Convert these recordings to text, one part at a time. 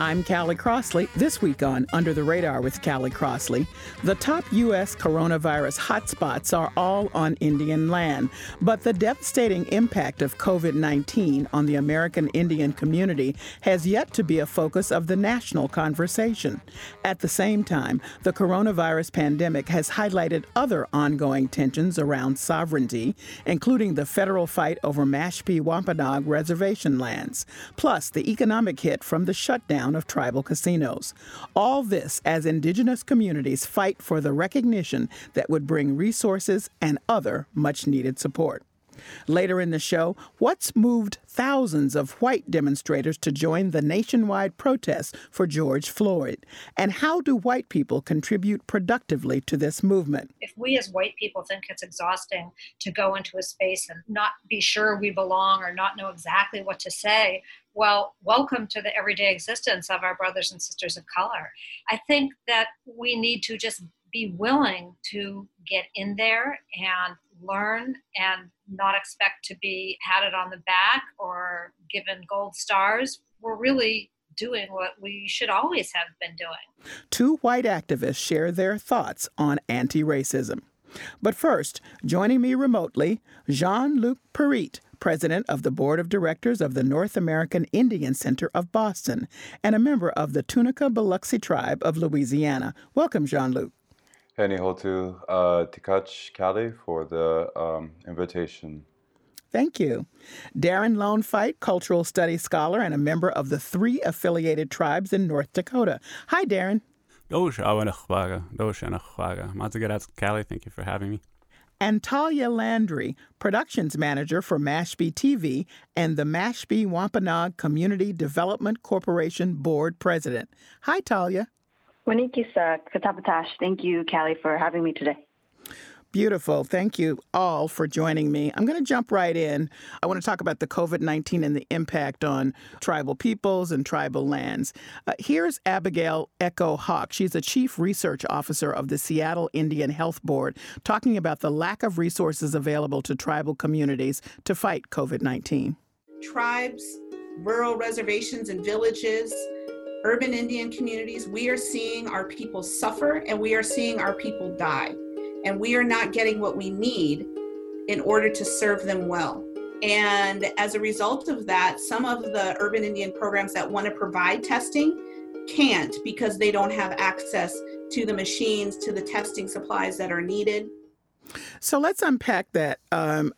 I'm Callie Crossley. This week on Under the Radar with Callie Crossley, the top U.S. coronavirus hotspots are all on Indian land, but the devastating impact of COVID 19 on the American Indian community has yet to be a focus of the national conversation. At the same time, the coronavirus pandemic has highlighted other ongoing tensions around sovereignty, including the federal fight over Mashpee Wampanoag reservation lands, plus the economic hit from the shutdown of tribal casinos. All this as indigenous communities fight for the recognition that would bring resources and other much needed support. Later in the show, what's moved thousands of white demonstrators to join the nationwide protest for George Floyd? And how do white people contribute productively to this movement? If we as white people think it's exhausting to go into a space and not be sure we belong or not know exactly what to say, well, welcome to the everyday existence of our brothers and sisters of color. I think that we need to just be willing to get in there and learn and not expect to be patted on the back or given gold stars. We're really doing what we should always have been doing. Two white activists share their thoughts on anti racism. But first, joining me remotely, Jean Luc Pierite, president of the board of directors of the North American Indian Center of Boston and a member of the Tunica Biloxi tribe of Louisiana. Welcome, Jean Luc. Henihotu uh, Tikach Kali for the um, invitation. Thank you. Darren Lone Fight, cultural studies scholar and a member of the three affiliated tribes in North Dakota. Hi, Darren. Callie, thank you for having me. And Talia Landry, productions manager for Mashpee TV and the Mashpee Wampanoag Community Development Corporation board president. Hi, Talia. Thank you, Callie, for having me today. Beautiful. Thank you all for joining me. I'm going to jump right in. I want to talk about the COVID 19 and the impact on tribal peoples and tribal lands. Uh, here's Abigail Echo Hawk. She's a chief research officer of the Seattle Indian Health Board, talking about the lack of resources available to tribal communities to fight COVID 19. Tribes, rural reservations, and villages urban Indian communities, we are seeing our people suffer and we are seeing our people die. And we are not getting what we need in order to serve them well. And as a result of that, some of the urban Indian programs that want to provide testing can't because they don't have access to the machines, to the testing supplies that are needed. So let's unpack that. Um,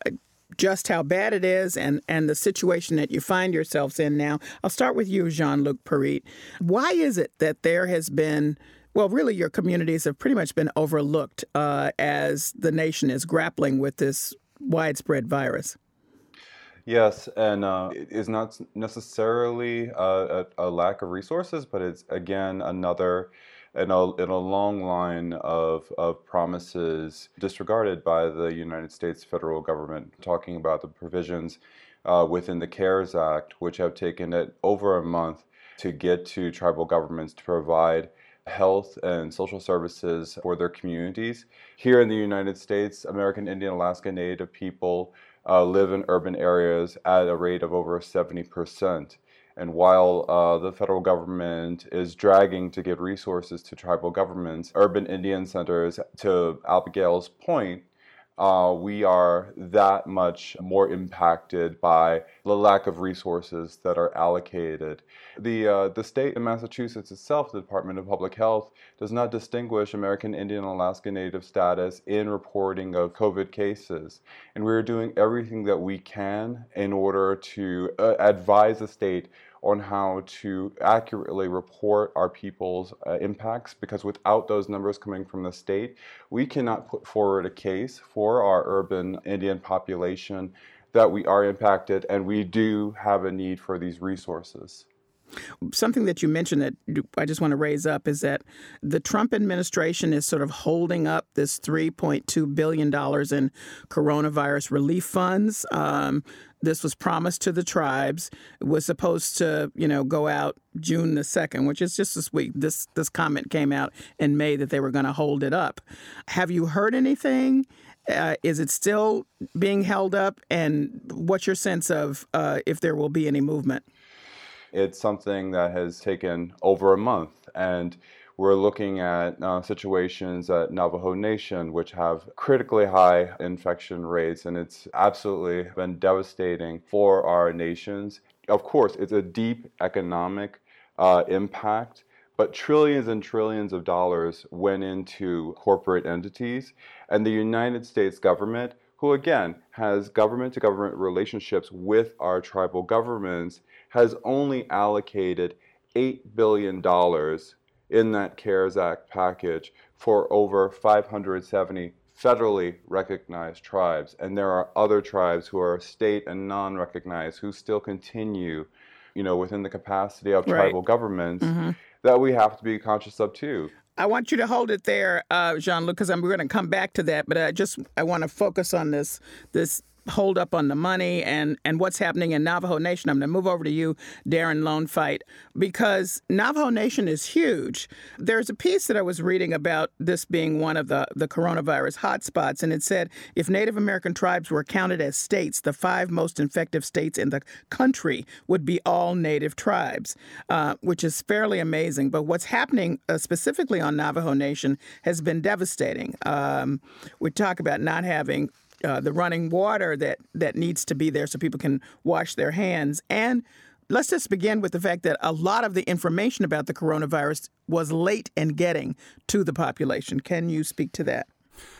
just how bad it is and, and the situation that you find yourselves in now. I'll start with you, Jean Luc Pierite. Why is it that there has been, well, really, your communities have pretty much been overlooked uh, as the nation is grappling with this widespread virus? Yes, and uh, it is not necessarily a, a, lack of resources, but it's again another in a, in a long line of, of promises disregarded by the United States federal government, talking about the provisions uh, within the CARES Act, which have taken it over a month to get to tribal governments to provide health and social services for their communities. Here in the United States, American Indian, Alaska Native people uh, live in urban areas at a rate of over 70 percent. And while uh, the federal government is dragging to get resources to tribal governments, urban Indian centers, to Abigail's point, uh, we are that much more impacted by the lack of resources that are allocated. The, uh, the state of Massachusetts itself, the Department of Public Health, does not distinguish American Indian and Alaska Native status in reporting of COVID cases. And we're doing everything that we can in order to uh, advise the state on how to accurately report our people's uh, impacts because without those numbers coming from the state, we cannot put forward a case for our urban Indian population that we are impacted and we do have a need for these resources. Something that you mentioned that I just want to raise up is that the Trump administration is sort of holding up this $3.2 billion in coronavirus relief funds. Um, this was promised to the tribes. It was supposed to, you know, go out June the 2nd, which is just this week. This this comment came out in May that they were going to hold it up. Have you heard anything? Uh, is it still being held up? And what's your sense of uh, if there will be any movement? It's something that has taken over a month. And we're looking at uh, situations at Navajo Nation, which have critically high infection rates, and it's absolutely been devastating for our nations. Of course, it's a deep economic uh, impact, but trillions and trillions of dollars went into corporate entities, and the United States government, who again has government to government relationships with our tribal governments, has only allocated $8 billion in that CARES Act package for over 570 federally recognized tribes. And there are other tribes who are state and non recognized who still continue, you know, within the capacity of right. tribal governments mm-hmm. that we have to be conscious of too. I want you to hold it there, uh, Jean-Luc, because I'm going to come back to that. But I just I want to focus on this this hold up on the money and, and what's happening in Navajo Nation. I'm going to move over to you, Darren Lone Fight, because Navajo Nation is huge. There's a piece that I was reading about this being one of the, the coronavirus hotspots, and it said if Native American tribes were counted as states, the five most infective states in the country would be all Native tribes, uh, which is fairly amazing. But what's happening uh, specifically on Navajo Nation has been devastating. Um, we talk about not having uh, the running water that that needs to be there so people can wash their hands. And let's just begin with the fact that a lot of the information about the coronavirus was late in getting to the population. Can you speak to that?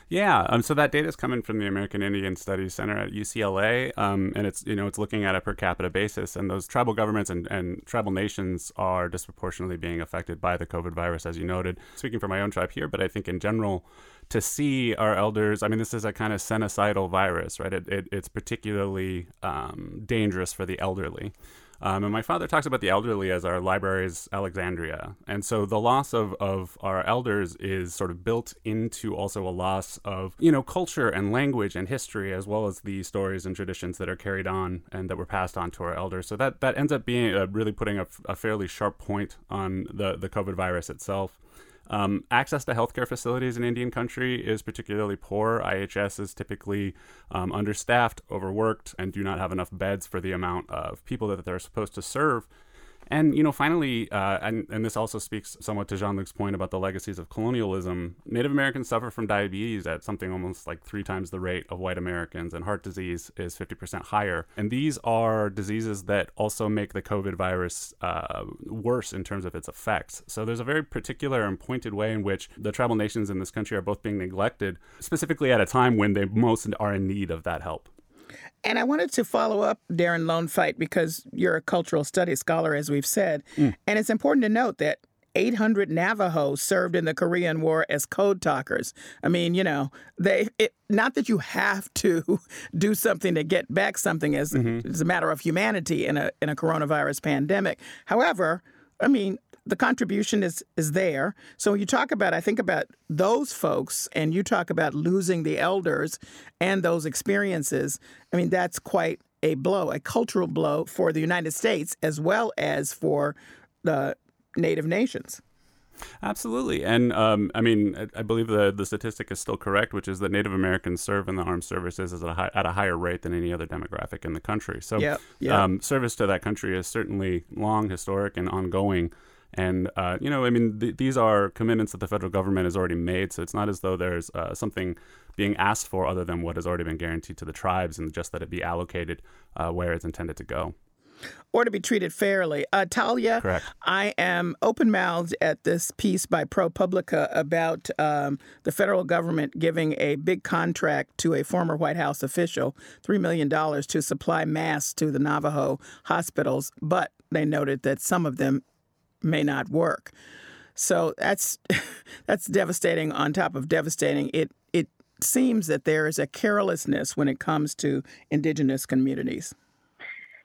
Yeah, um, so that data is coming from the American Indian Studies Center at UCLA, um, and it's you know it's looking at a per capita basis, and those tribal governments and, and tribal nations are disproportionately being affected by the COVID virus, as you noted. Speaking for my own tribe here, but I think in general, to see our elders, I mean, this is a kind of cenicidal virus, right? It, it it's particularly um, dangerous for the elderly. Um, and my father talks about the elderly as our library's Alexandria. And so the loss of, of our elders is sort of built into also a loss of, you know, culture and language and history, as well as the stories and traditions that are carried on and that were passed on to our elders. So that, that ends up being uh, really putting a, a fairly sharp point on the, the COVID virus itself. Um, access to healthcare facilities in Indian country is particularly poor. IHS is typically um, understaffed, overworked, and do not have enough beds for the amount of people that they're supposed to serve. And you know, finally, uh, and and this also speaks somewhat to Jean-Luc's point about the legacies of colonialism. Native Americans suffer from diabetes at something almost like three times the rate of white Americans, and heart disease is 50% higher. And these are diseases that also make the COVID virus uh, worse in terms of its effects. So there's a very particular and pointed way in which the tribal nations in this country are both being neglected, specifically at a time when they most are in need of that help. And I wanted to follow up, Darren Lone Fight, because you're a cultural studies scholar, as we've said. Mm. And it's important to note that 800 Navajo served in the Korean War as code talkers. I mean, you know, they it, not that you have to do something to get back something as, mm-hmm. as a matter of humanity in a in a coronavirus pandemic. However, I mean, the contribution is is there. So when you talk about, I think about those folks, and you talk about losing the elders and those experiences. I mean, that's quite a blow, a cultural blow for the United States as well as for the Native nations. Absolutely, and um, I mean, I, believe the the statistic is still correct, which is that Native Americans serve in the armed services at a, high, at a higher rate than any other demographic in the country. So, yep, yep. Um, service to that country is certainly long, historic, and ongoing. And, uh, you know, I mean, th- these are commitments that the federal government has already made. So it's not as though there's uh, something being asked for other than what has already been guaranteed to the tribes and just that it be allocated uh, where it's intended to go or to be treated fairly. Uh, Talia, Correct. I am open mouthed at this piece by ProPublica about um, the federal government giving a big contract to a former White House official, $3 million, to supply masks to the Navajo hospitals, but they noted that some of them may not work. So that's that's devastating on top of devastating. It it seems that there is a carelessness when it comes to indigenous communities.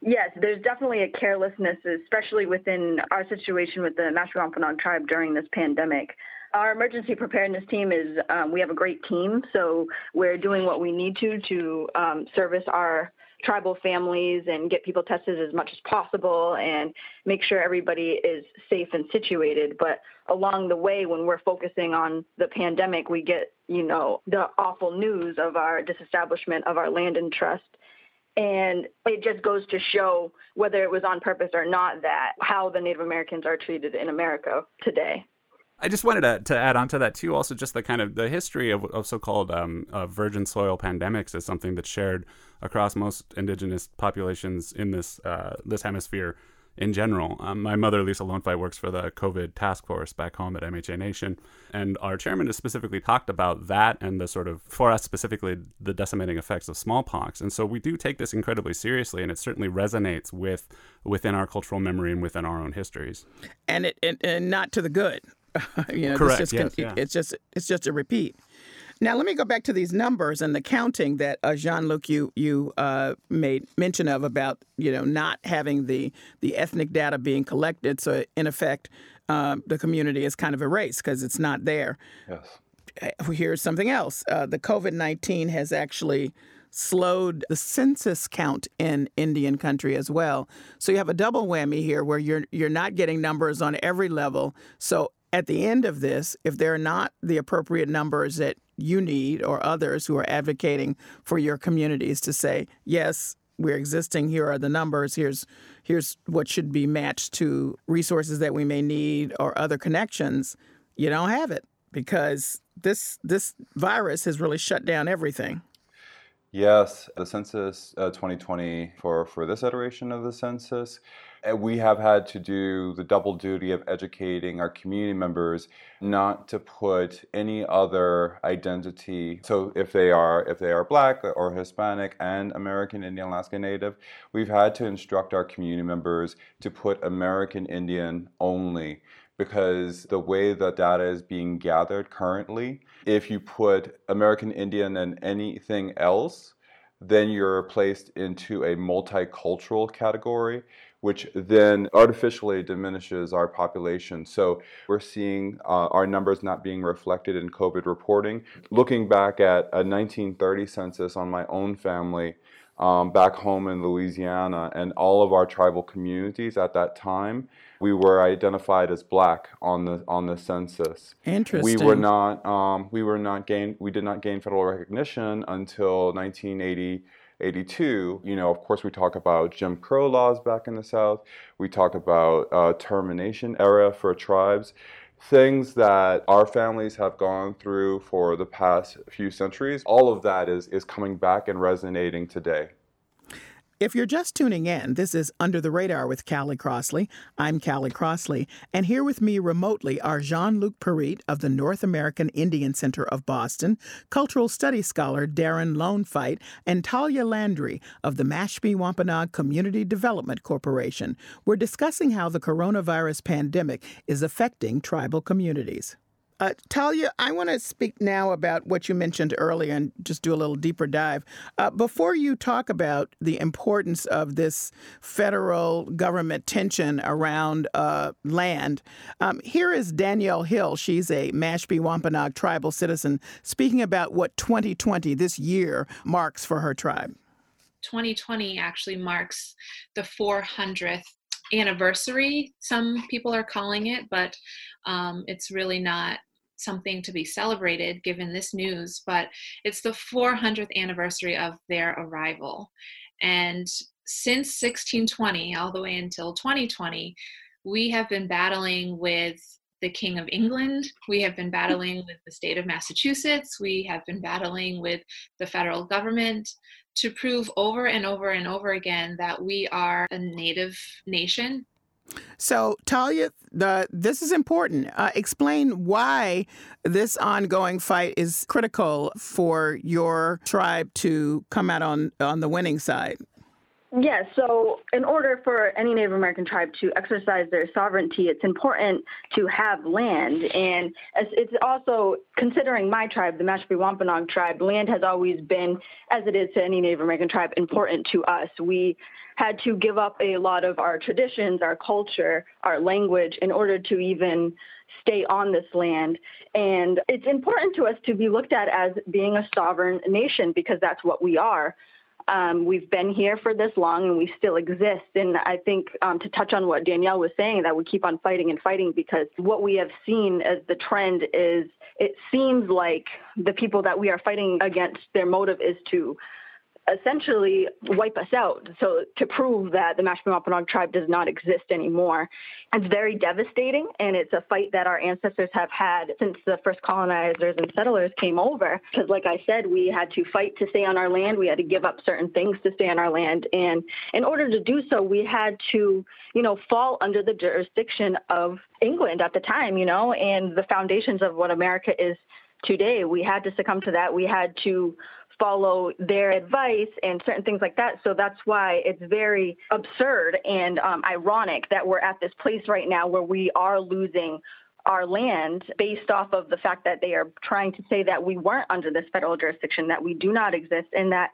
Yes, there's definitely a carelessness, especially within our situation with the Mashpee Wampanoag tribe during this pandemic. Our emergency preparedness team is, um, we have a great team, so we're doing what we need to to um, service our tribal families and get people tested as much as possible and make sure everybody is safe and situated. But along the way, when we're focusing on the pandemic, we get, you know, the awful news of our disestablishment of our land and trust and it just goes to show whether it was on purpose or not that how the Native Americans are treated in America today. I just wanted to, to add on to that too. Also, just the kind of the history of, of so-called um, uh, virgin soil pandemics is something that's shared across most indigenous populations in this uh, this hemisphere in general. Um, my mother, Lisa Lonefight, works for the COVID task force back home at MHA Nation. And our chairman has specifically talked about that and the sort of, for us specifically, the decimating effects of smallpox. And so we do take this incredibly seriously, and it certainly resonates with within our cultural memory and within our own histories. And it and, and not to the good. you know, Correct. It's just, yes, yeah. it's just it's just a repeat. Now, let me go back to these numbers and the counting that uh, Jean Luc you you uh, made mention of about you know not having the the ethnic data being collected. So in effect, uh, the community is kind of erased because it's not there. Yes. Here's something else. Uh, the COVID nineteen has actually slowed the census count in Indian country as well. So you have a double whammy here where you're you're not getting numbers on every level. So at the end of this, if there are not the appropriate numbers that you need or others who are advocating for your communities to say, yes, we're existing, here are the numbers, here's here's what should be matched to resources that we may need or other connections, you don't have it because this this virus has really shut down everything. Yes, the census uh, 2020 for, for this iteration of the census, Uh, we have had to do the double duty of educating our community members not to put any other identity. So if they are if they are black or Hispanic and American Indian Alaska Native, we've had to instruct our community members to put American Indian only because the way the data is being gathered currently, if you put American Indian and anything else, then you're placed into a multicultural category, which then artificially diminishes our population. So we're seeing uh, our numbers not being reflected in COVID reporting. Looking back at a 1930 census on my own family, um, back home in Louisiana, and all of our tribal communities at that time, we were identified as black on the on the census. Interesting. We were not um, we were not gain we did not gain federal recognition until 1980. 82, you know, of course, we talk about Jim Crow laws back in the South. We talk about uh, termination era for tribes things that our families have gone through for the past few centuries, all of that is, is coming back and resonating today. If you're just tuning in, this is Under the Radar with Callie Crossley. I'm Callie Crossley, and here with me remotely are Jean Luc Pierite of the North American Indian Center of Boston, cultural studies scholar Darren Lonefight, and Talia Landry of the Mashpee Wampanoag Community Development Corporation. We're discussing how the coronavirus pandemic is affecting tribal communities. Uh, Talia, I want to speak now about what you mentioned earlier and just do a little deeper dive. Uh, before you talk about the importance of this federal government tension around uh, land, um, here is Danielle Hill. She's a Mashpee Wampanoag tribal citizen speaking about what 2020, this year, marks for her tribe. 2020 actually marks the 400th anniversary, some people are calling it, but um, it's really not something to be celebrated given this news, but it's the 400th anniversary of their arrival. And since 1620, all the way until 2020, we have been battling with the King of England. We have been battling with the state of Massachusetts. We have been battling with the federal government to prove over and over and over again that we are a native nation. So, Talia, the, this is important. Uh, explain why this ongoing fight is critical for your tribe to come out on, on the winning side. Yes. Yeah, so, in order for any Native American tribe to exercise their sovereignty, it's important to have land. And it's also, considering my tribe, the Mashpee Wampanoag tribe, land has always been, as it is to any Native American tribe, important to us. We had to give up a lot of our traditions, our culture, our language in order to even stay on this land. And it's important to us to be looked at as being a sovereign nation because that's what we are. Um, we've been here for this long and we still exist. And I think um, to touch on what Danielle was saying, that we keep on fighting and fighting because what we have seen as the trend is it seems like the people that we are fighting against, their motive is to essentially wipe us out. So to prove that the Mashpee Wampanoag tribe does not exist anymore. It's very devastating, and it's a fight that our ancestors have had since the first colonizers and settlers came over. Because, like I said, we had to fight to stay on our land. We had to give up certain things to stay on our land, and in order to do so, we had to, you know, fall under the jurisdiction of England at the time, you know, and the foundations of what America is today. We had to succumb to that. We had to follow their advice and certain things like that. So that's why it's very absurd and um, ironic that we're at this place right now where we are losing our land based off of the fact that they are trying to say that we weren't under this federal jurisdiction, that we do not exist, and that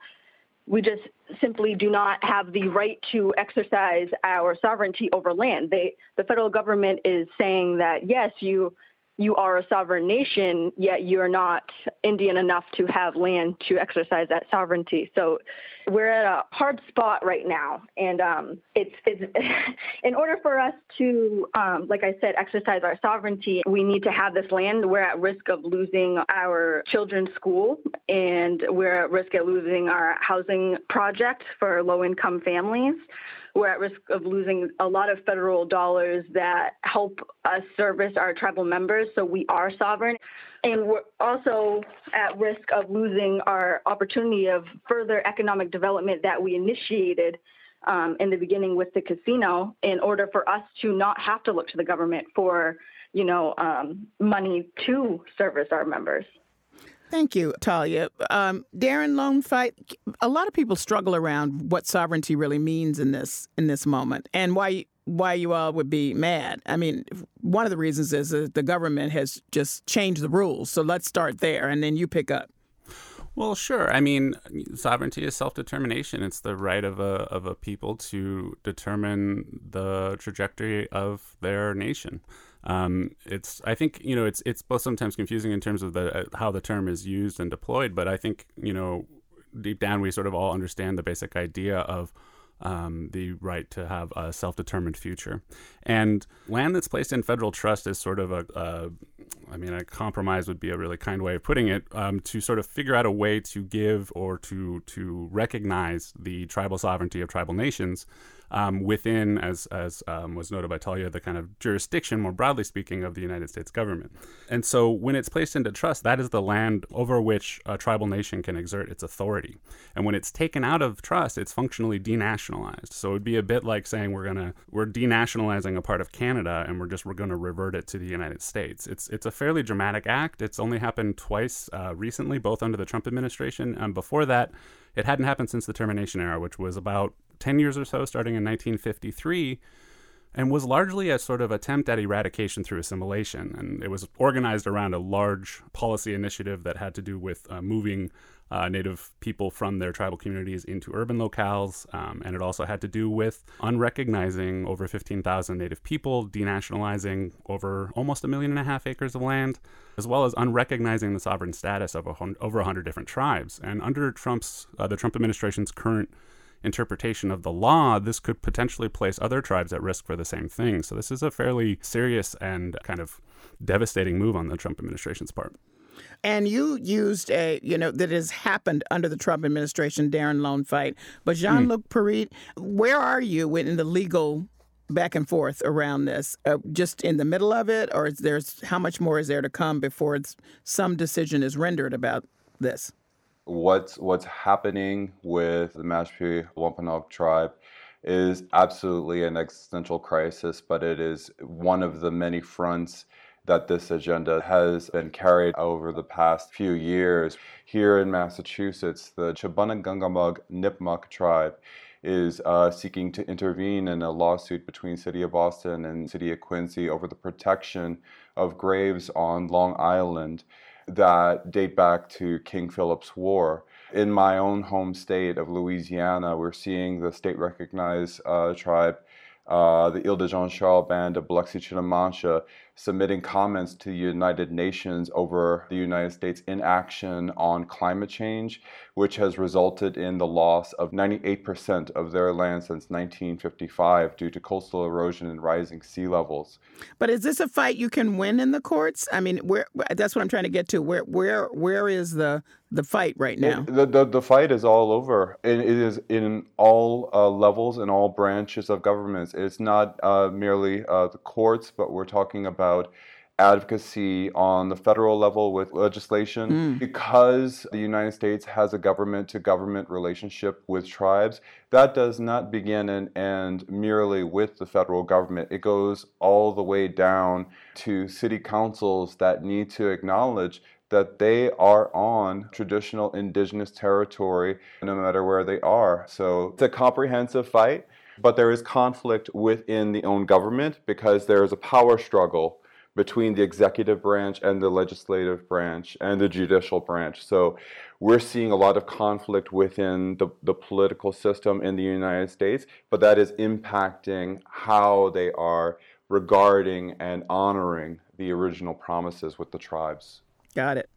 we just simply do not have the right to exercise our sovereignty over land. They, the federal government is saying that yes, you you are a sovereign nation, yet you're not Indian enough to have land to exercise that sovereignty. So we're at a hard spot right now, and um, it's, it's in order for us to, um, like I said, exercise our sovereignty. We need to have this land. We're at risk of losing our children's school, and we're at risk of losing our housing project for low-income families we're at risk of losing a lot of federal dollars that help us service our tribal members. So we are sovereign. And we're also at risk of losing our opportunity of further economic development that we initiated um, in the beginning with the casino in order for us to not have to look to the government for, you know, um, money to service our members. Thank you, Talia. Um, Darren Fight. A lot of people struggle around what sovereignty really means in this in this moment, and why why you all would be mad. I mean, one of the reasons is that the government has just changed the rules. So let's start there, and then you pick up. Well, sure. I mean, sovereignty is self-determination. It's the right of a of a people to determine the trajectory of their nation. Um, it's I think you know it's it's both sometimes confusing in terms of the uh, how the term is used and deployed, but I think you know deep down we sort of all understand the basic idea of um, the right to have a self-determined future. And land that's placed in federal trust is sort of a, a I mean, a compromise would be a really kind way of putting it, um, to sort of figure out a way to give or to to recognize the tribal sovereignty of tribal nations um, within, as, as um, was noted by Talia, the kind of jurisdiction, more broadly speaking, of the United States government. And so when it's placed into trust, that is the land over which a tribal nation can exert its authority. And when it's taken out of trust, it's functionally denationalized. So it would be a bit like saying we're gonna we're denationalizing a part of Canada and we're just we're gonna revert it to the United States. It's it's a fairly dramatic act. It's only happened twice uh, recently, both under the Trump administration. And before that, it hadn't happened since the termination era, which was about 10 years or so, starting in 1953, and was largely a sort of attempt at eradication through assimilation. And it was organized around a large policy initiative that had to do with uh, moving uh, Native people from their tribal communities into urban locales. Um, and it also had to do with unrecognizing over 15,000 Native people, denationalizing over almost a million and a half acres of land, as well as unrecognizing the sovereign status of a, over 100 different tribes. And under Trump's, uh, the Trump administration's current interpretation of the law, this could potentially place other tribes at risk for the same thing. So this is a fairly serious and kind of devastating move on the Trump administration's part. And you used a, you know, that has happened under the Trump administration, Darren Lone Fight. But Jean Luc mm. Where are you in the legal back and forth around this? Uh, just in the middle of it, or is there's how much more is there to come before some decision is rendered about this? What's what's happening with the Mashpee Wampanoag tribe is absolutely an existential crisis, but it is one of the many fronts that this agenda has been carried over the past few years. Here in Massachusetts, the Chaubunagungamaug Nipmuc tribe is uh, seeking to intervene in a lawsuit between City of Boston and City of Quincy over the protection of graves on Long Island that date back to King Philip's War. In my own home state of Louisiana, we're seeing the state recognized uh, tribe uh, the Ile de Jean Charles Band of Biloxi Chitimacha submitting comments to the United Nations over the United States inaction on climate change, which has resulted in the loss of 98% of their land since 1955 due to coastal erosion and rising sea levels. But is this a fight you can win in the courts? I mean, where that's what I'm trying to get to. Where where where is the the fight right now? It, the, the, the fight is all over. It, it is in all uh, levels and all branches of governments. It's not uh, merely uh, the courts, but we're talking about advocacy on the federal level with legislation. Mm. Because the United States has a government to government relationship with tribes, that does not begin and end merely with the federal government. It goes all the way down to city councils that need to acknowledge that they are on traditional indigenous territory no matter where they are. So it's a comprehensive fight, but there is conflict within the own government because there is a power struggle between the executive branch and the legislative branch and the judicial branch. So we're seeing a lot of conflict within the, the political system in the United States, but that is impacting how they are regarding and honoring the original promises with the tribes. Got it.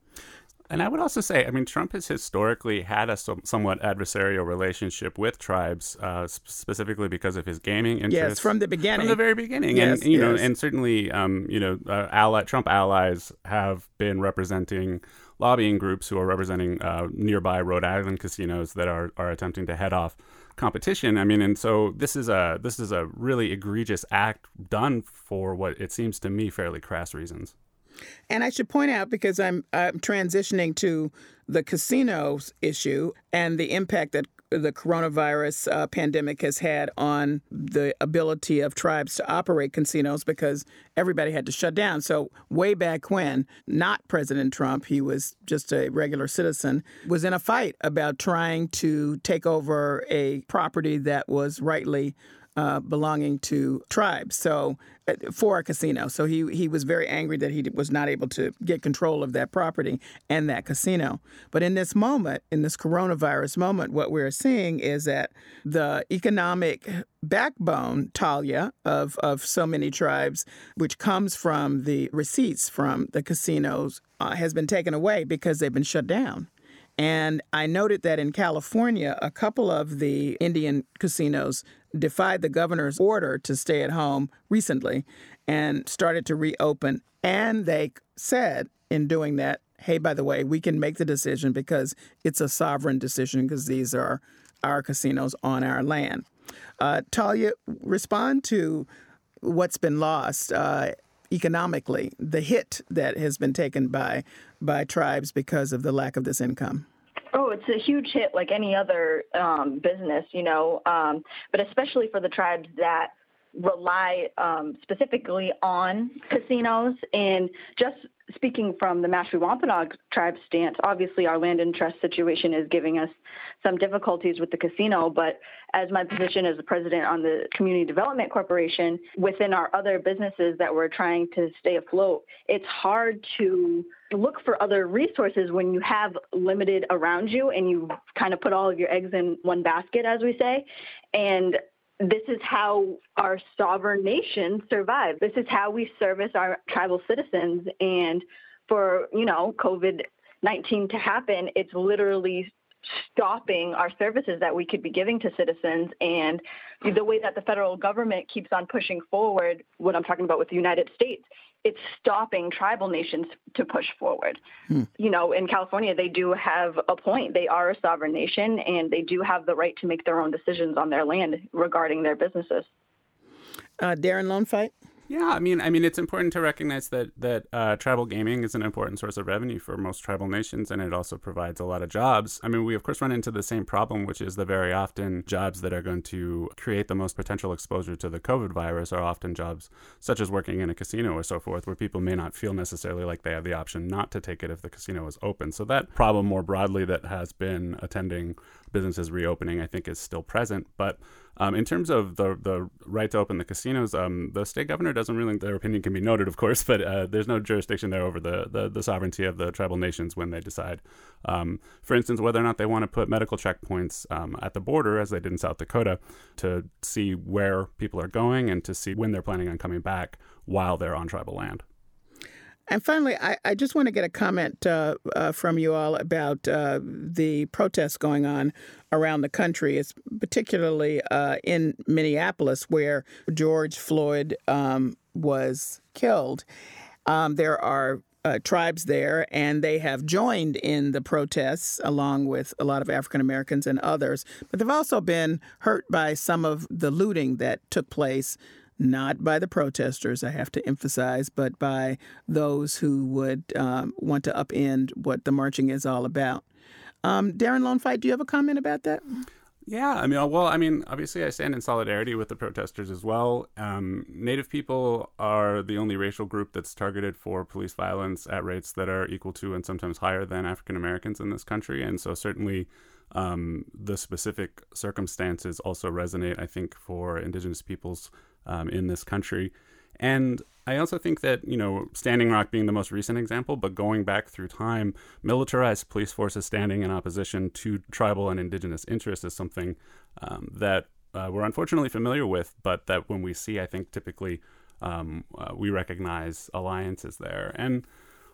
And I would also say, I mean, Trump has historically had a somewhat adversarial relationship with tribes, uh, specifically because of his gaming interests. Yes, from the beginning. From the very beginning, yes, and you yes. know, and certainly, um, you know, uh, ally, Trump allies have been representing lobbying groups who are representing uh, nearby Rhode Island casinos that are are attempting to head off competition. I mean, and so this is a this is a really egregious act done for what it seems to me fairly crass reasons. And I should point out because I'm, I'm transitioning to the casinos issue and the impact that the coronavirus uh, pandemic has had on the ability of tribes to operate casinos because everybody had to shut down. So, way back when, not President Trump, he was just a regular citizen, was in a fight about trying to take over a property that was rightly uh, belonging to tribes. So uh, for a casino. So he he was very angry that he was not able to get control of that property and that casino. But in this moment, in this coronavirus moment, what we're seeing is that the economic backbone, Talia, of of so many tribes, which comes from the receipts from the casinos, uh, has been taken away because they've been shut down. And I noted that in California, a couple of the Indian casinos defied the governor's order to stay at home recently and started to reopen. And they said in doing that, hey, by the way, we can make the decision because it's a sovereign decision because these are our casinos on our land. Uh, Talia, respond to what's been lost uh, economically, the hit that has been taken by by tribes because of the lack of this income. Oh, it's a huge hit like any other um, business, you know, um, but especially for the tribes that rely um, specifically on casinos. And just speaking from the Mashpee Wampanoag tribe stance, obviously our land and trust situation is giving us some difficulties with the casino. But as my position as the president on the Community Development Corporation, within our other businesses that we're trying to stay afloat, it's hard to look for other resources when you have limited around you and you kind of put all of your eggs in one basket, as we say. And this is how our sovereign nation survives. This is how we service our tribal citizens. And for, you know, COVID 19 to happen, it's literally stopping our services that we could be giving to citizens. And the way that the federal government keeps on pushing forward, what I'm talking about with the United States, it's stopping tribal nations to push forward. Hmm. You know, in California, they do have a point. They are a sovereign nation and they do have the right to make their own decisions on their land regarding their businesses. Uh, Darren Lone Fight? Yeah, I mean, I mean, it's important to recognize that that uh, tribal gaming is an important source of revenue for most tribal nations, and it also provides a lot of jobs. I mean, we of course run into the same problem, which is that very often jobs that are going to create the most potential exposure to the COVID virus are often jobs such as working in a casino or so forth, where people may not feel necessarily like they have the option not to take it if the casino is open. So that problem more broadly that has been attending businesses reopening, I think, is still present, but um, in terms of the the right to open the casinos, um, the state governor doesn't really. Their opinion can be noted, of course, but uh, there's no jurisdiction there over the, the, the sovereignty of the tribal nations when they decide, um, for instance, whether or not they want to put medical checkpoints um, at the border, as they did in South Dakota, to see where people are going and to see when they're planning on coming back while they're on tribal land. And finally, I, I, just want to get a comment uh, uh, from you all about uh, the protests going on around the country. It's particularly uh, in Minneapolis where George Floyd um, was killed. Um, there are uh, tribes there, and they have joined in the protests along with a lot of African Americans and others. But they've also been hurt by some of the looting that took place not by the protesters, I have to emphasize, but by those who would um, want to upend what the marching is all about. Um, Darren Lone Fight, do you have a comment about that? Yeah, I mean, well, I mean, obviously, I stand in solidarity with the protesters as well. Um, Native people are the only racial group that's targeted for police violence at rates that are equal to and sometimes higher than African Americans in this country, and so certainly um, the specific circumstances also resonate, I think, for Indigenous peoples um, in this country. And I also think that, you know, Standing Rock being the most recent example, but going back through time, militarized police forces standing in opposition to tribal and indigenous interests is something um, that uh, we're unfortunately familiar with, but that when we see, I think typically um, uh, we recognize alliances there. And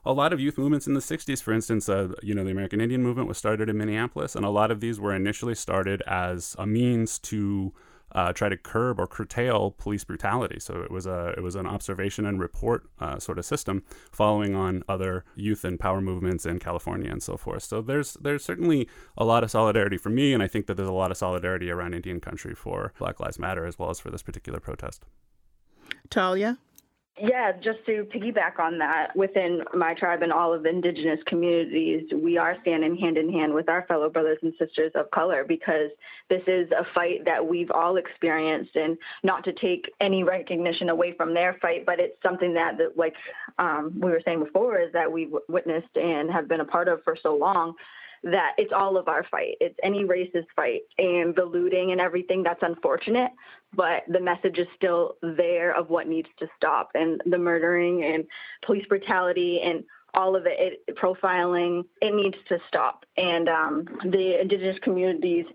a lot of youth movements in the 60s, for instance, uh, you know, the American Indian movement was started in Minneapolis, and a lot of these were initially started as a means to uh, try to curb or curtail police brutality. So it was a it was an observation and report uh, sort of system, following on other youth and power movements in California and so forth. So there's there's certainly a lot of solidarity for me, and I think that there's a lot of solidarity around Indian country for Black Lives Matter as well as for this particular protest. Talia. Yeah, just to piggyback on that, within my tribe and all of the indigenous communities, we are standing hand in hand with our fellow brothers and sisters of color because this is a fight that we've all experienced. And not to take any recognition away from their fight, but it's something that, that like um, we were saying before, is that we've witnessed and have been a part of for so long that it's all of our fight. It's any racist fight and the looting and everything. That's unfortunate, but the message is still there of what needs to stop and the murdering and police brutality and all of it, it profiling, it needs to stop. And um, the indigenous communities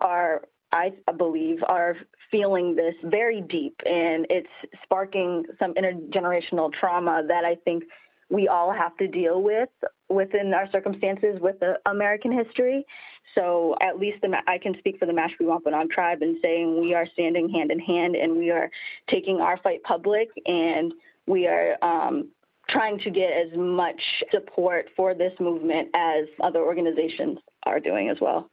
are, I believe, are feeling this very deep and it's sparking some intergenerational trauma that I think we all have to deal with within our circumstances with the American history. So at least the, I can speak for the Mashpee Wampanoag tribe and saying we are standing hand in hand and we are taking our fight public and we are um, trying to get as much support for this movement as other organizations are doing as well.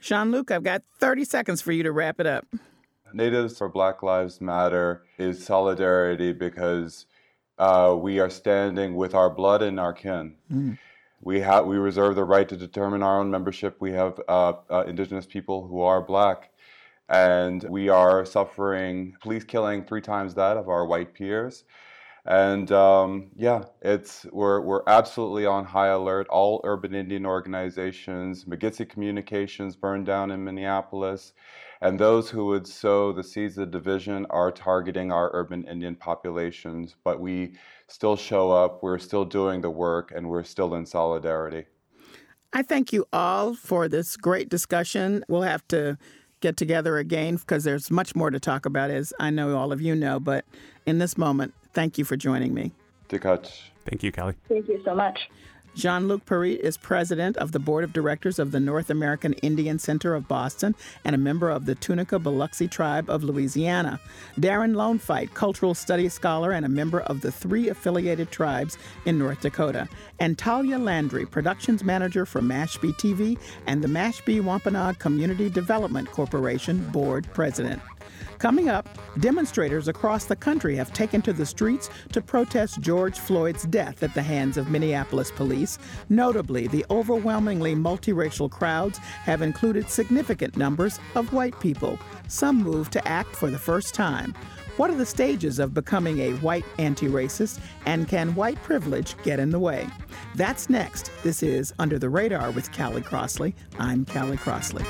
Jean Luc, I've got 30 seconds for you to wrap it up. Natives for Black Lives Matter is solidarity because uh, we are standing with our blood and our kin. Mm. We have we reserve the right to determine our own membership. We have uh, uh, indigenous people who are black, and we are suffering police killing three times that of our white peers. And um, yeah, it's we're we're absolutely on high alert. All urban Indian organizations, Migizi Communications burned down in Minneapolis. And those who would sow the seeds of division are targeting our urban Indian populations, but we still show up, we're still doing the work, and we're still in solidarity. I thank you all for this great discussion. We'll have to get together again because there's much more to talk about, as I know all of you know. But in this moment, thank you for joining me. Thank you, Callie. Thank you so much. Jean Luc Pierite is president of the board of directors of the North American Indian Center of Boston and a member of the Tunica Biloxi tribe of Louisiana. Darren Lone Fight, cultural studies scholar and a member of the three affiliated tribes in North Dakota. And Talia Landry, productions manager for Mashpee TV and the Mashpee Wampanoag Community Development Corporation board president. Coming up, demonstrators across the country have taken to the streets to protest George Floyd's death at the hands of Minneapolis police. Notably, the overwhelmingly multiracial crowds have included significant numbers of white people. Some moved to act for the first time. What are the stages of becoming a white anti racist, and can white privilege get in the way? That's next. This is Under the Radar with Callie Crossley. I'm Callie Crossley.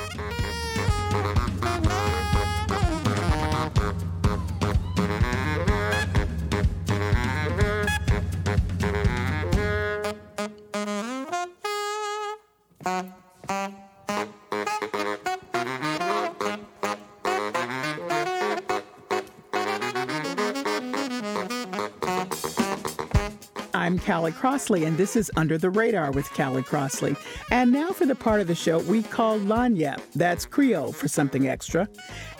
Callie Crossley, and this is Under the Radar with Callie Crossley. And now for the part of the show we call Lagniappe. That's Creole for something extra.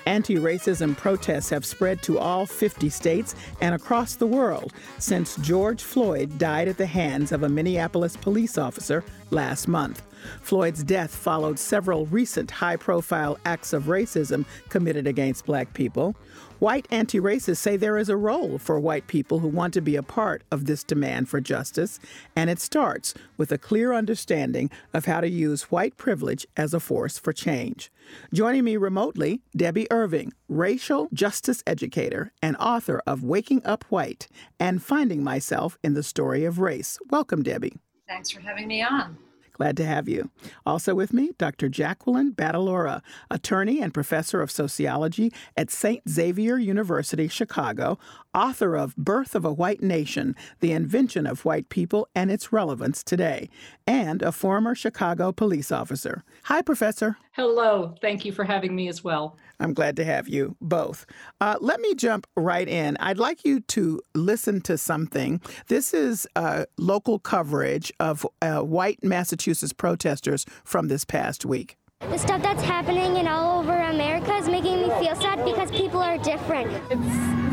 Anti racism protests have spread to all 50 states and across the world since George Floyd died at the hands of a Minneapolis police officer last month. Floyd's death followed several recent high profile acts of racism committed against black people. White anti racists say there is a role for white people who want to be a part of this demand for justice, and it starts with a clear understanding of how to use white privilege as a force for change. Joining me remotely, Debbie Irving, racial justice educator and author of Waking Up White and Finding Myself in the Story of Race. Welcome, Debbie. Thanks for having me on. Glad to have you. Also with me, Dr. Jacqueline Battalora, attorney and professor of sociology at St. Xavier University, Chicago, author of Birth of a White Nation The Invention of White People and Its Relevance Today, and a former Chicago police officer. Hi, Professor. Hello. Thank you for having me as well. I'm glad to have you both. Uh, let me jump right in. I'd like you to listen to something. This is uh, local coverage of uh, white Massachusetts protesters from this past week. The stuff that's happening in all over America is making me feel sad because people are different. It's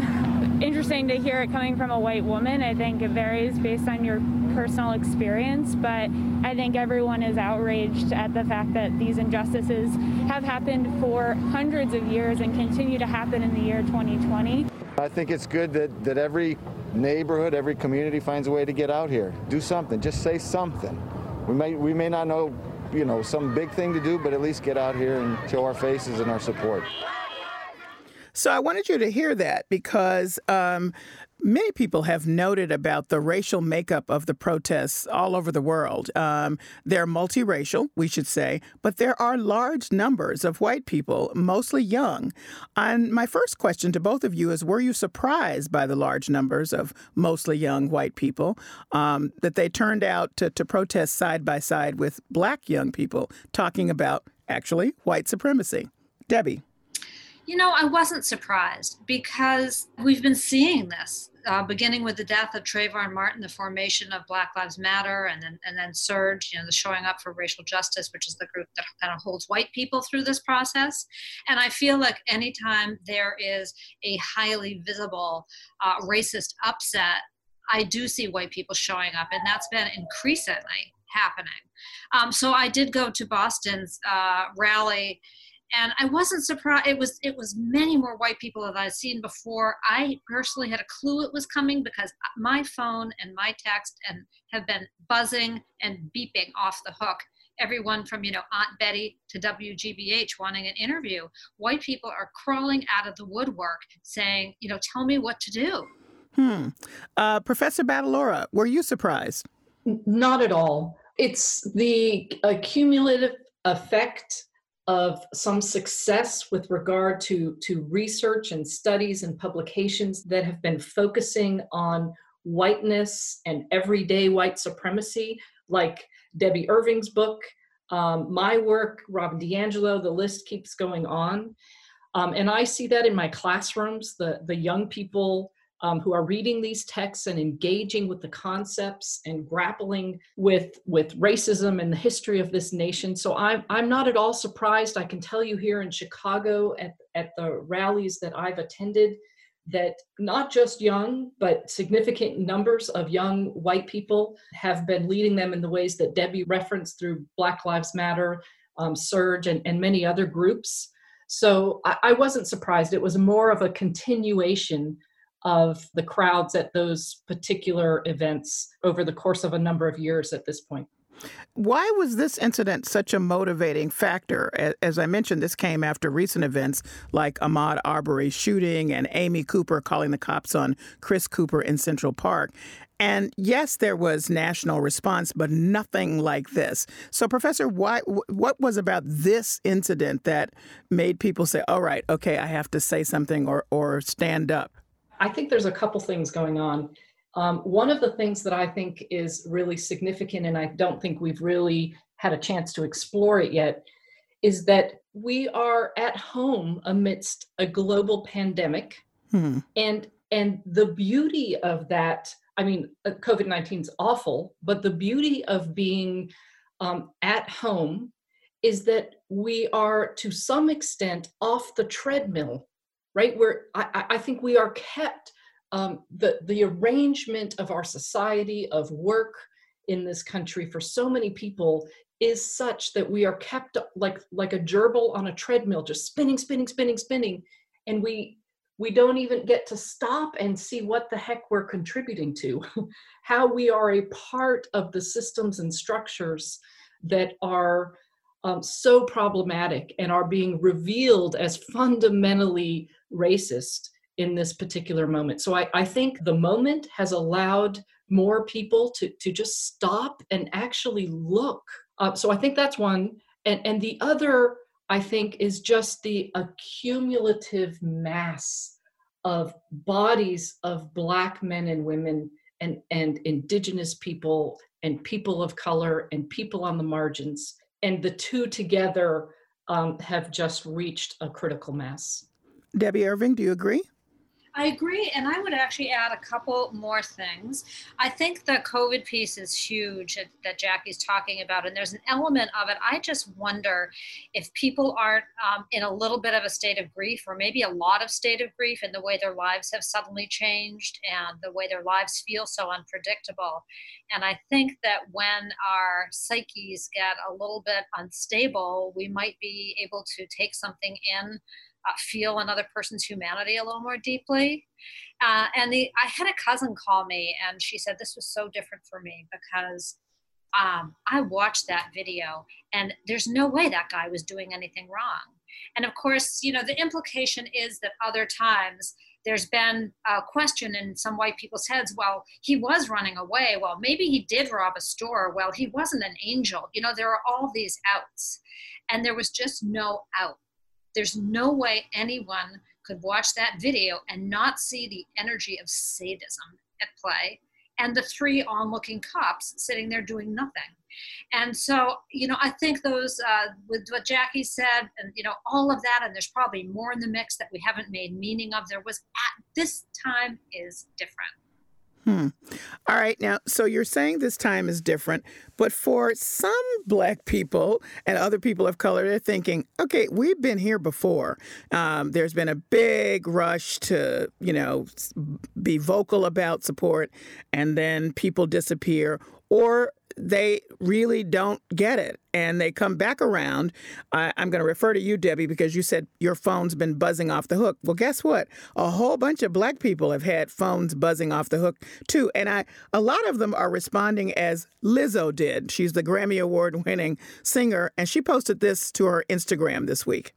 interesting to hear it coming from a white woman. I think it varies based on your personal experience, but I think everyone is outraged at the fact that these injustices have happened for hundreds of years and continue to happen in the year 2020. I think it's good that, that every neighborhood, every community finds a way to get out here. Do something, just say something. We may, we may not know, you know, some big thing to do, but at least get out here and show our faces and our support. So I wanted you to hear that because um, many people have noted about the racial makeup of the protests all over the world. Um, they're multiracial, we should say, but there are large numbers of white people, mostly young. And my first question to both of you is Were you surprised by the large numbers of mostly young white people um, that they turned out to, to protest side by side with black young people talking about actually white supremacy? Debbie. You know, I wasn't surprised because we've been seeing this uh, beginning with the death of Trayvon Martin, the formation of Black Lives Matter, and then and then SURJ, you know, the showing up for racial justice, which is the group that kind of holds white people through this process. And I feel like anytime there is a highly visible uh, racist upset, I do see white people showing up, and that's been increasingly happening. Um, so I did go to Boston's uh, rally and I wasn't surprised. It was it was many more white people that I'd seen before. I personally had a clue it was coming because my phone and my text and have been buzzing and beeping off the hook. Everyone from you know Aunt Betty to WGBH wanting an interview. White people are crawling out of the woodwork saying, you know, tell me what to do. Hmm. Uh, Professor Battalora, were you surprised? Not at all. It's the accumulative effect of some success with regard to, to research and studies and publications that have been focusing on whiteness and everyday white supremacy, like Debbie Irving's book, um, my work, Robin DiAngelo, the list keeps going on. Um, and I see that in my classrooms, the, the young people um, who are reading these texts and engaging with the concepts and grappling with with racism and the history of this nation. So I'm I'm not at all surprised. I can tell you here in Chicago at at the rallies that I've attended that not just young but significant numbers of young white people have been leading them in the ways that Debbie referenced through Black Lives Matter, um, SURJ, and, and many other groups. So I, I wasn't surprised. It was more of a continuation of the crowds at those particular events over the course of a number of years at this point. Why was this incident such a motivating factor? As I mentioned, this came after recent events like Ahmaud Arbery's shooting and Amy Cooper calling the cops on Chris Cooper in Central Park. And yes, there was national response, but nothing like this. So, Professor, why, what was about this incident that made people say, all right, okay, I have to say something or, or stand up? I think there's a couple things going on. Um, one of the things that I think is really significant, and I don't think we've really had a chance to explore it yet, is that we are at home amidst a global pandemic. Hmm. And and the beauty of that, I mean, uh, COVID 19 is awful, but the beauty of being um, at home is that we are to some extent off the treadmill, right? Where I, I think we are kept um, the, the arrangement of our society, of work in this country for so many people is such that we are kept like like a gerbil on a treadmill just spinning spinning spinning spinning and we we don't even get to stop and see what the heck we're contributing to how we are a part of the systems and structures that are um, so problematic and are being revealed as fundamentally racist in this particular moment. So I, I think the moment has allowed more people to, to just stop and actually look. Uh, so I think that's one. And, and the other, I think, is just the accumulative mass of bodies of Black men and women and, and Indigenous people and people of color and people on the margins. And the two together um, have just reached a critical mass. Debbie Irving, do you agree? I agree. And I would actually add a couple more things. I think the COVID piece is huge that Jackie's talking about. And there's an element of it. I just wonder if people aren't um, in a little bit of a state of grief, or maybe a lot of state of grief in the way their lives have suddenly changed and the way their lives feel so unpredictable. And I think that when our psyches get a little bit unstable, we might be able to take something in uh, feel another person's humanity a little more deeply. Uh, and the I had a cousin call me, and she said this was so different for me because um, I watched that video, and there's no way that guy was doing anything wrong. And of course, you know, the implication is that other times there's been a question in some white people's heads well he was running away well maybe he did rob a store well he wasn't an angel you know there are all these outs and there was just no out there's no way anyone could watch that video and not see the energy of sadism at play and the three onlooking cops sitting there doing nothing. And so, you know, I think those, uh, with what Jackie said, and, you know, all of that, and there's probably more in the mix that we haven't made meaning of, there was at this time is different. Hmm. All right. Now, so you're saying this time is different, but for some black people and other people of color, they're thinking, okay, we've been here before. Um, there's been a big rush to, you know, be vocal about support, and then people disappear. Or they really don't get it and they come back around. I, am going to refer to you, Debbie, because you said your phone's been buzzing off the hook. Well, guess what? A whole bunch of black people have had phones buzzing off the hook too, and I a lot of them are responding as Lizzo did. She's the Grammy Award winning singer, and she posted this to her Instagram this week.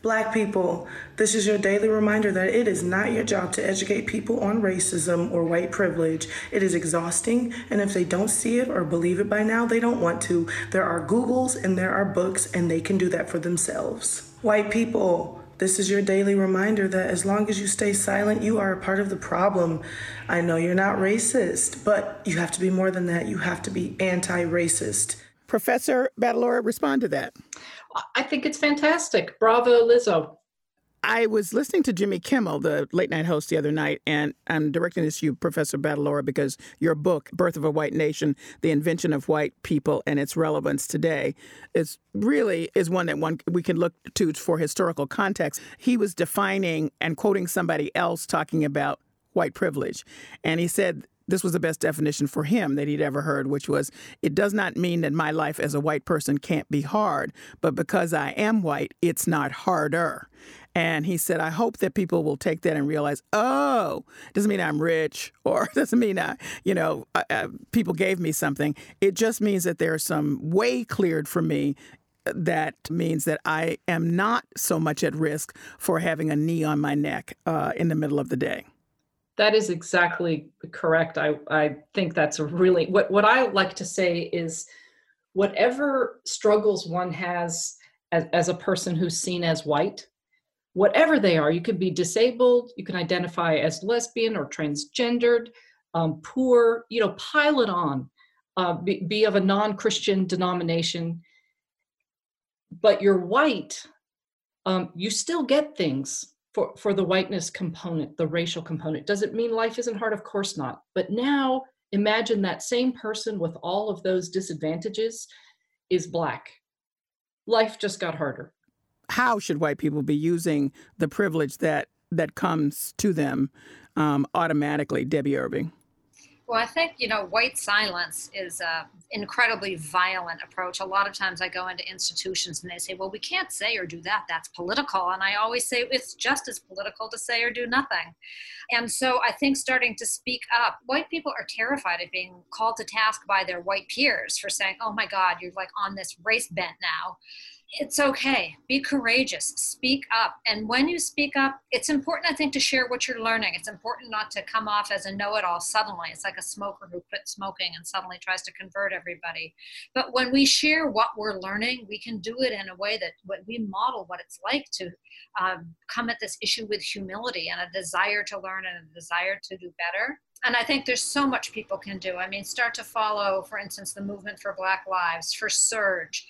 Black people, this is your daily reminder that it is not your job to educate people on racism or white privilege. It is exhausting, and if they don't see it or believe it by now, they don't want to. There are Googles and there are books, and they can do that for themselves. White people, this is your daily reminder that as long as you stay silent, you are a part of the problem. I know you're not racist, but you have to be more than that. You have to be anti racist. Professor Battalora, respond to that. I think it's fantastic. Bravo, Lizzo. I was listening to Jimmy Kimmel, the late night host, the other night, and I'm directing this to you, Professor Battalora, because your book, Birth of a White Nation, The Invention of White People and Its Relevance Today, is really is one that one we can look to for historical context. He was defining and quoting somebody else talking about white privilege. And he said this was the best definition for him that he'd ever heard, which was it does not mean that my life as a white person can't be hard, but because I am white, it's not harder. And he said, I hope that people will take that and realize, oh, doesn't mean I'm rich or doesn't mean I, you know, uh, uh, people gave me something. It just means that there's some way cleared for me that means that I am not so much at risk for having a knee on my neck uh, in the middle of the day. That is exactly correct. I, I think that's a really what what I like to say is whatever struggles one has as, as a person who's seen as white, whatever they are, you could be disabled, you can identify as lesbian or transgendered, um, poor, you know, pile it on, uh, be, be of a non-Christian denomination, but you're white, um, you still get things for, for the whiteness component, the racial component. Does it mean life isn't hard? Of course not. But now imagine that same person with all of those disadvantages is black. Life just got harder. How should white people be using the privilege that that comes to them um, automatically, Debbie Irving? Well, I think, you know, white silence is an incredibly violent approach. A lot of times I go into institutions and they say, well, we can't say or do that. That's political. And I always say it's just as political to say or do nothing. And so I think starting to speak up, white people are terrified of being called to task by their white peers for saying, oh my God, you're like on this race bent now it's okay. Be courageous. Speak up. And when you speak up, it's important, I think, to share what you're learning. It's important not to come off as a know it all suddenly. It's like a smoker who quit smoking and suddenly tries to convert everybody. But when we share what we're learning, we can do it in a way that we model what it's like to um, come at this issue with humility and a desire to learn and a desire to do better and I think there's so much people can do. I mean, start to follow, for instance, the movement for Black Lives, for SURJ,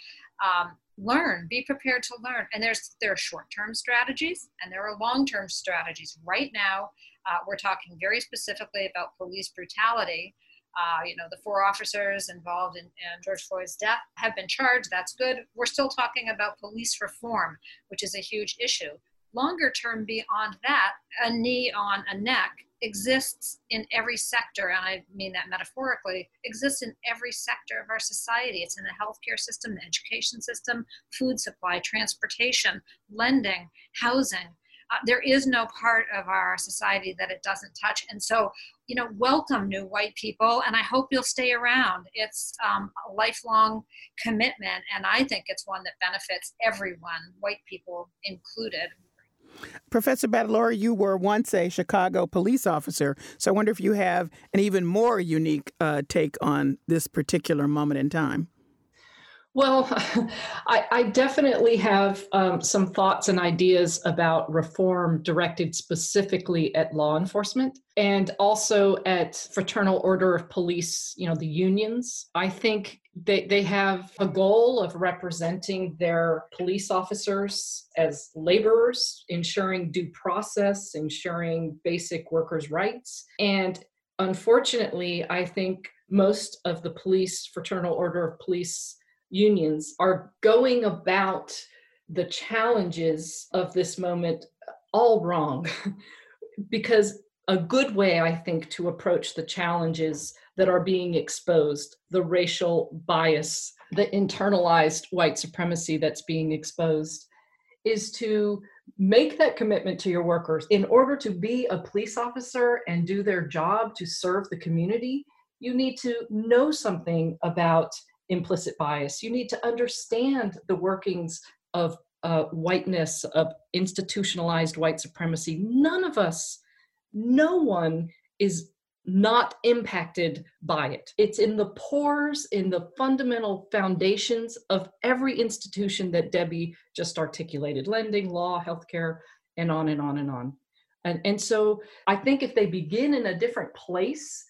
um, learn be prepared to learn. And there's there are short-term strategies and there are long-term strategies. Right now uh, we're talking very specifically about police brutality. Uh, you know the four officers involved in, in george floyd's death have been charged. That's good. We're still talking about police reform which is a huge issue. Longer term beyond that a knee on a neck exists in every sector, and I mean that metaphorically, exists in every sector of our society. It's in the healthcare system, the education system, food supply, transportation, lending, housing. Uh, there is no part of our society that it doesn't touch. And so, you know, welcome new white people, and I hope you'll stay around. It's um, a lifelong commitment, and I think it's one that benefits everyone, white people included, Professor Battalora, you were once a Chicago police officer, so I wonder if you have an even more unique uh, take on this particular moment in time. Well, I, I definitely have um, some thoughts and ideas about reform directed specifically at law enforcement and also at Fraternal Order of Police, you know, the unions. I think they, they have a goal of representing their police officers as laborers, ensuring due process, ensuring basic workers' rights. And unfortunately, I think most of the police, Fraternal Order of Police unions are going about the challenges of this moment all wrong. because a good way, I think, to approach the challenges that are being exposed, the racial bias, the internalized white supremacy that's being exposed, is to make that commitment to your workers. In order to be a police officer and do their job to serve the community, you need to know something about implicit bias. You need to understand the workings of uh, whiteness, of institutionalized white supremacy. None of us, no one is not impacted by it. It's in the pores, in the fundamental foundations of every institution that Debbie just articulated lending, law, healthcare, and on and on and on. And, and so I think if they begin in a different place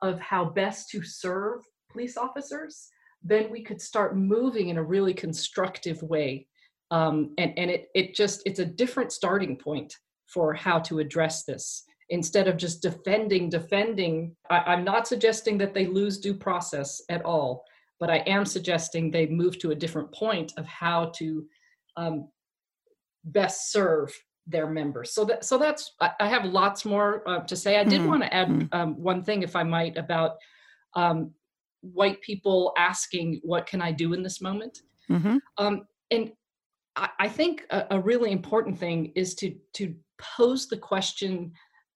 of how best to serve police officers, then we could start moving in a really constructive way. Um, and and it, it just, it's a different starting point for how to address this instead of just defending, defending. I, am not suggesting that they lose due process at all, but I am suggesting they move to a different point of how to um, best serve their members. So that so that's I, I have lots more uh, to say. I did Mhm. want to add Mhm. um, one thing, if I might, about um, white people asking, "What can I do in this moment?" Mm-hmm. Um, and I, I think a, a really important thing is to to pose the question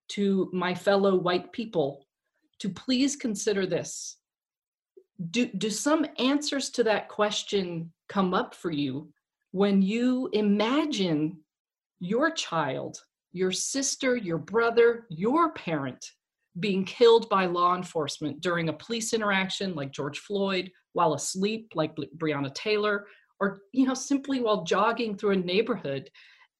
to my fellow white people to please consider this. Do do some answers to that question come up for you when you imagine your child, your sister, your brother, your parent being killed by law enforcement during a police interaction like George Floyd, while asleep like Breonna Taylor, or you know simply while jogging through a neighborhood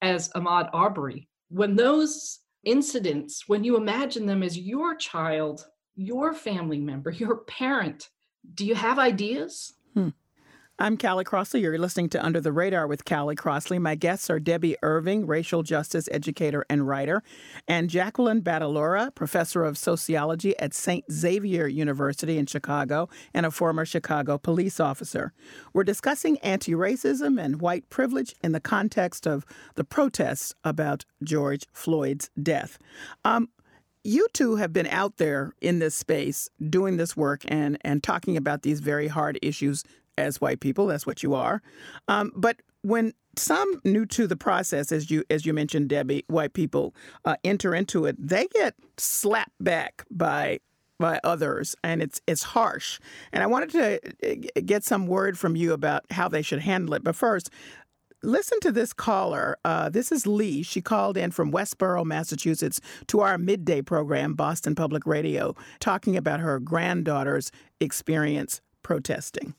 as Ahmaud Arbery. When those incidents, when you imagine them as your child, your family member, your parent, do you have ideas? I'm Callie Crossley. You're listening to Under the Radar with Callie Crossley. My guests are Debbie Irving, racial justice educator and writer, and Jacqueline Battalora, professor of sociology at St. Xavier University in Chicago and a former Chicago police officer. We're discussing anti racism and white privilege in the context of the protests about George Floyd's death. Um, you two have been out there in this space doing this work and, and talking about these very hard issues as white people. That's what you are. Um, but when some new to the process, as you as you mentioned, Debbie, white people uh, enter into it, they get slapped back by by others, and it's it's harsh. And I wanted to uh, get some word from you about how they should handle it. But first, listen to this caller. Uh, this is Lee. She called in from Westboro, Massachusetts, to our midday program, Boston Public Radio, talking about her granddaughter's experience protesting.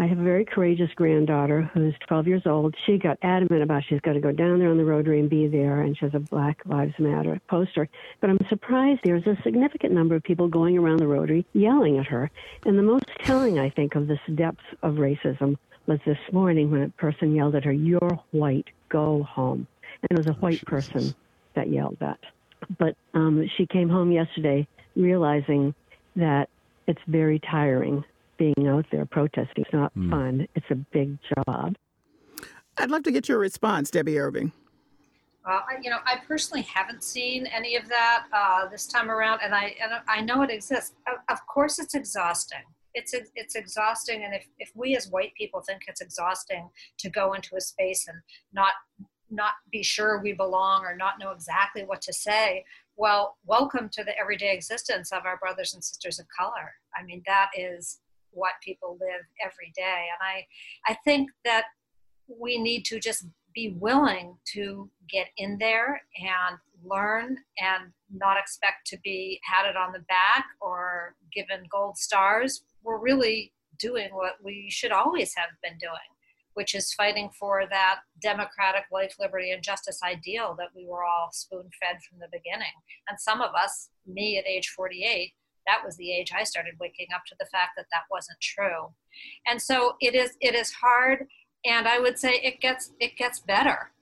I have a very courageous granddaughter who's 12 years old. She got adamant about she's got to go down there on the Rotary and be there, and she has a Black Lives Matter poster. But I'm surprised there's a significant number of people going around the Rotary yelling at her. And the most telling, I think, of this depth of racism was this morning when a person yelled at her, You're white, go home. And it was a white person that yelled that. But um, she came home yesterday realizing that it's very tiring being out there protesting. It's not fun. It's a big job. I'd love to get your response, Debbie Irving. Uh, I- you know, I personally haven't seen any of that uh, this time around, and I and I know it exists. Of, of course, it's exhausting. It's it's exhausting, and if, if we as white people think it's exhausting to go into a space and not not be sure we belong or not know exactly what to say, well, welcome to the everyday existence of our brothers and sisters of color. I mean, that is what people live every day, and I I think that we need to just be willing to get in there and learn and not expect to be patted on the back or given gold stars. We're really doing what we should always have been doing, which is fighting for that democratic life, liberty, and justice ideal that we were all spoon fed from the beginning. And some of us, me at age 48, that was the age I started waking up to the fact that that wasn't true. And so it is it is hard and I would say it gets it gets better.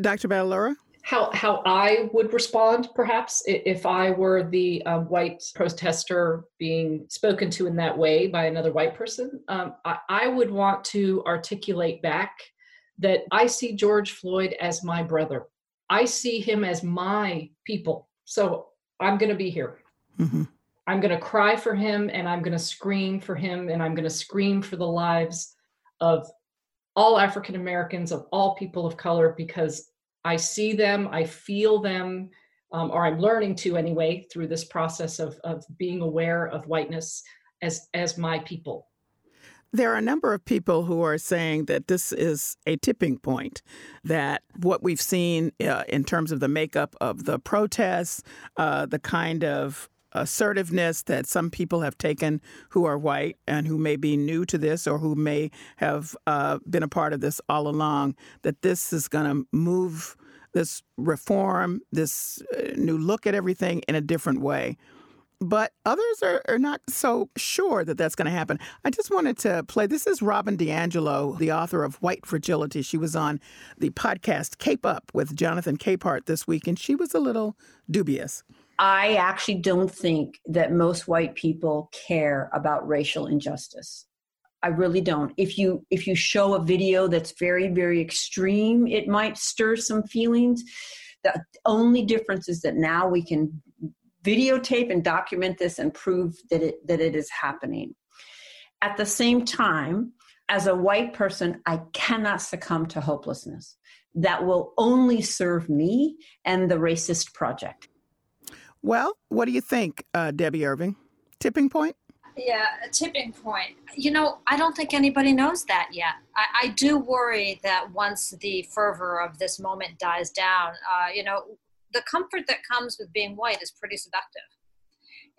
Dr. Battalora? How how I would respond, perhaps, if I were the um, white protester being spoken to in that way by another white person, um, I, I would want to articulate back that I see George Floyd as my brother. I see him as my people. So I'm going to be here. I'm going to cry for him and I'm going to scream for him and I'm going to scream for the lives of all African Americans, of all people of color, because I see them, I feel them, um, or I'm learning to anyway through this process of, of being aware of whiteness as, as my people. There are a number of people who are saying that this is a tipping point, that what we've seen uh, in terms of the makeup of the protests, uh, the kind of assertiveness that some people have taken who are white and who may be new to this or who may have uh, been a part of this all along, that this is going to move this reform, this uh, new look at everything in a different way but others are, are not so sure that that's going to happen. I just wanted to play. This is Robin DiAngelo, the author of White Fragility. She was on the podcast Cape Up with Jonathan Capehart this week, and she was a little dubious. I actually don't think that most white people care about racial injustice. I really don't. If you if you show a video that's very very extreme, it might stir some feelings. The only difference is that now we can videotape and document this and prove that it that it is happening. At the same time, as a white person, I cannot succumb to hopelessness. That will only serve me and the racist project. Well, what do you think, uh, Debbie Irving? Tipping point? Yeah, a tipping point. You know, I don't think anybody knows that yet. I, I do worry that once the fervor of this moment dies down, uh, you know, the comfort that comes with being white is pretty seductive.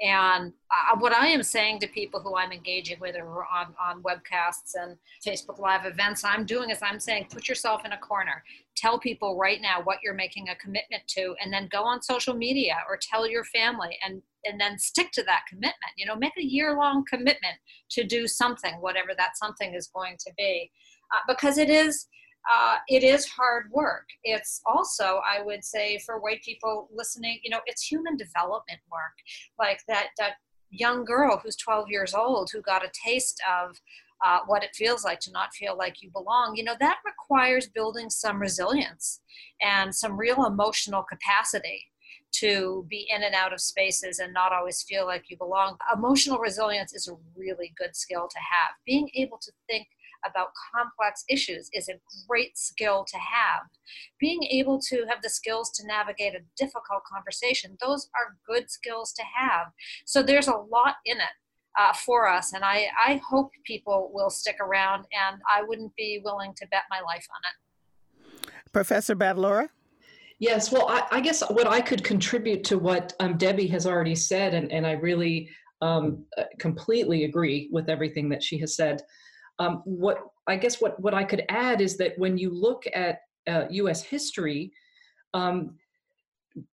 And uh, what I am saying to people who I'm engaging with or on, on webcasts and Facebook Live events, I'm doing is I'm saying, put yourself in a corner. Tell people right now what you're making a commitment to, and then go on social media or tell your family and, and then stick to that commitment. You know, make a year long commitment to do something, whatever that something is going to be. Uh, because it is uh, it is hard work. It's also, I would say, for white people listening, you know, it's human development work. Like that that young girl who's 12 years old who got a taste of uh, what it feels like to not feel like you belong. You know, that requires building some resilience and some real emotional capacity to be in and out of spaces and not always feel like you belong. Emotional resilience is a really good skill to have. Being able to think about complex issues is a great skill to have. Being able to have the skills to navigate a difficult conversation, those are good skills to have. So there's a lot in it. Uh, for us, and I, I hope people will stick around, and I wouldn't be willing to bet my life on it. Professor Battalora? Yes, well, I, I, guess what I could contribute to what um, Debbie has already said, and, and I really um, uh, completely agree with everything that she has said. Um, what I guess what what I could add is that when you look at uh, U.S. history, um,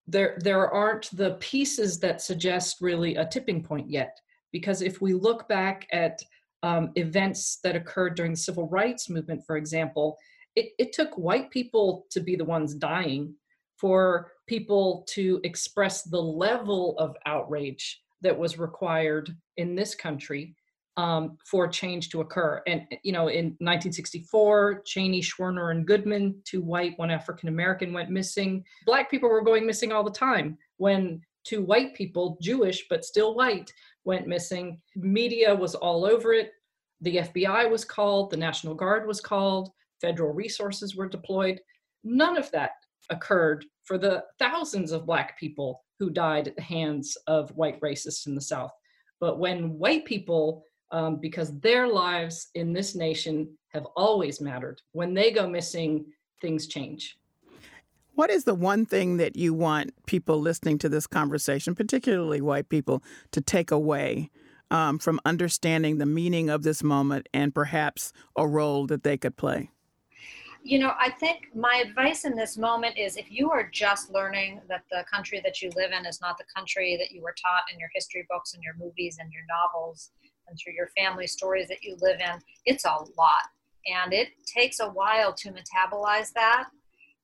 there there aren't the pieces that suggest really a tipping point yet. Because if we look back at um, events that occurred during the civil rights movement, for example, it, it took white people to be the ones dying for people to express the level of outrage that was required in this country um, for change to occur. And, you know, in 1964, Cheney, Schwerner, and Goodman, two white, one African American, went missing. Black people were going missing all the time. When two white people, Jewish but still white, went missing, media was all over it. The FBI was called, the National Guard was called, federal resources were deployed. None of that occurred for the thousands of black people who died at the hands of white racists in the South. But when white people um, because their lives in this nation have always mattered. When they go missing, things change. What is the one thing that you want people listening to this conversation, particularly white people, to take away um, from understanding the meaning of this moment and perhaps a role that they could play? You know, I think my advice in this moment is if you are just learning that the country that you live in is not the country that you were taught in your history books and your movies and your novels, and through your family stories that you live in, it's a lot. And it takes a while to metabolize that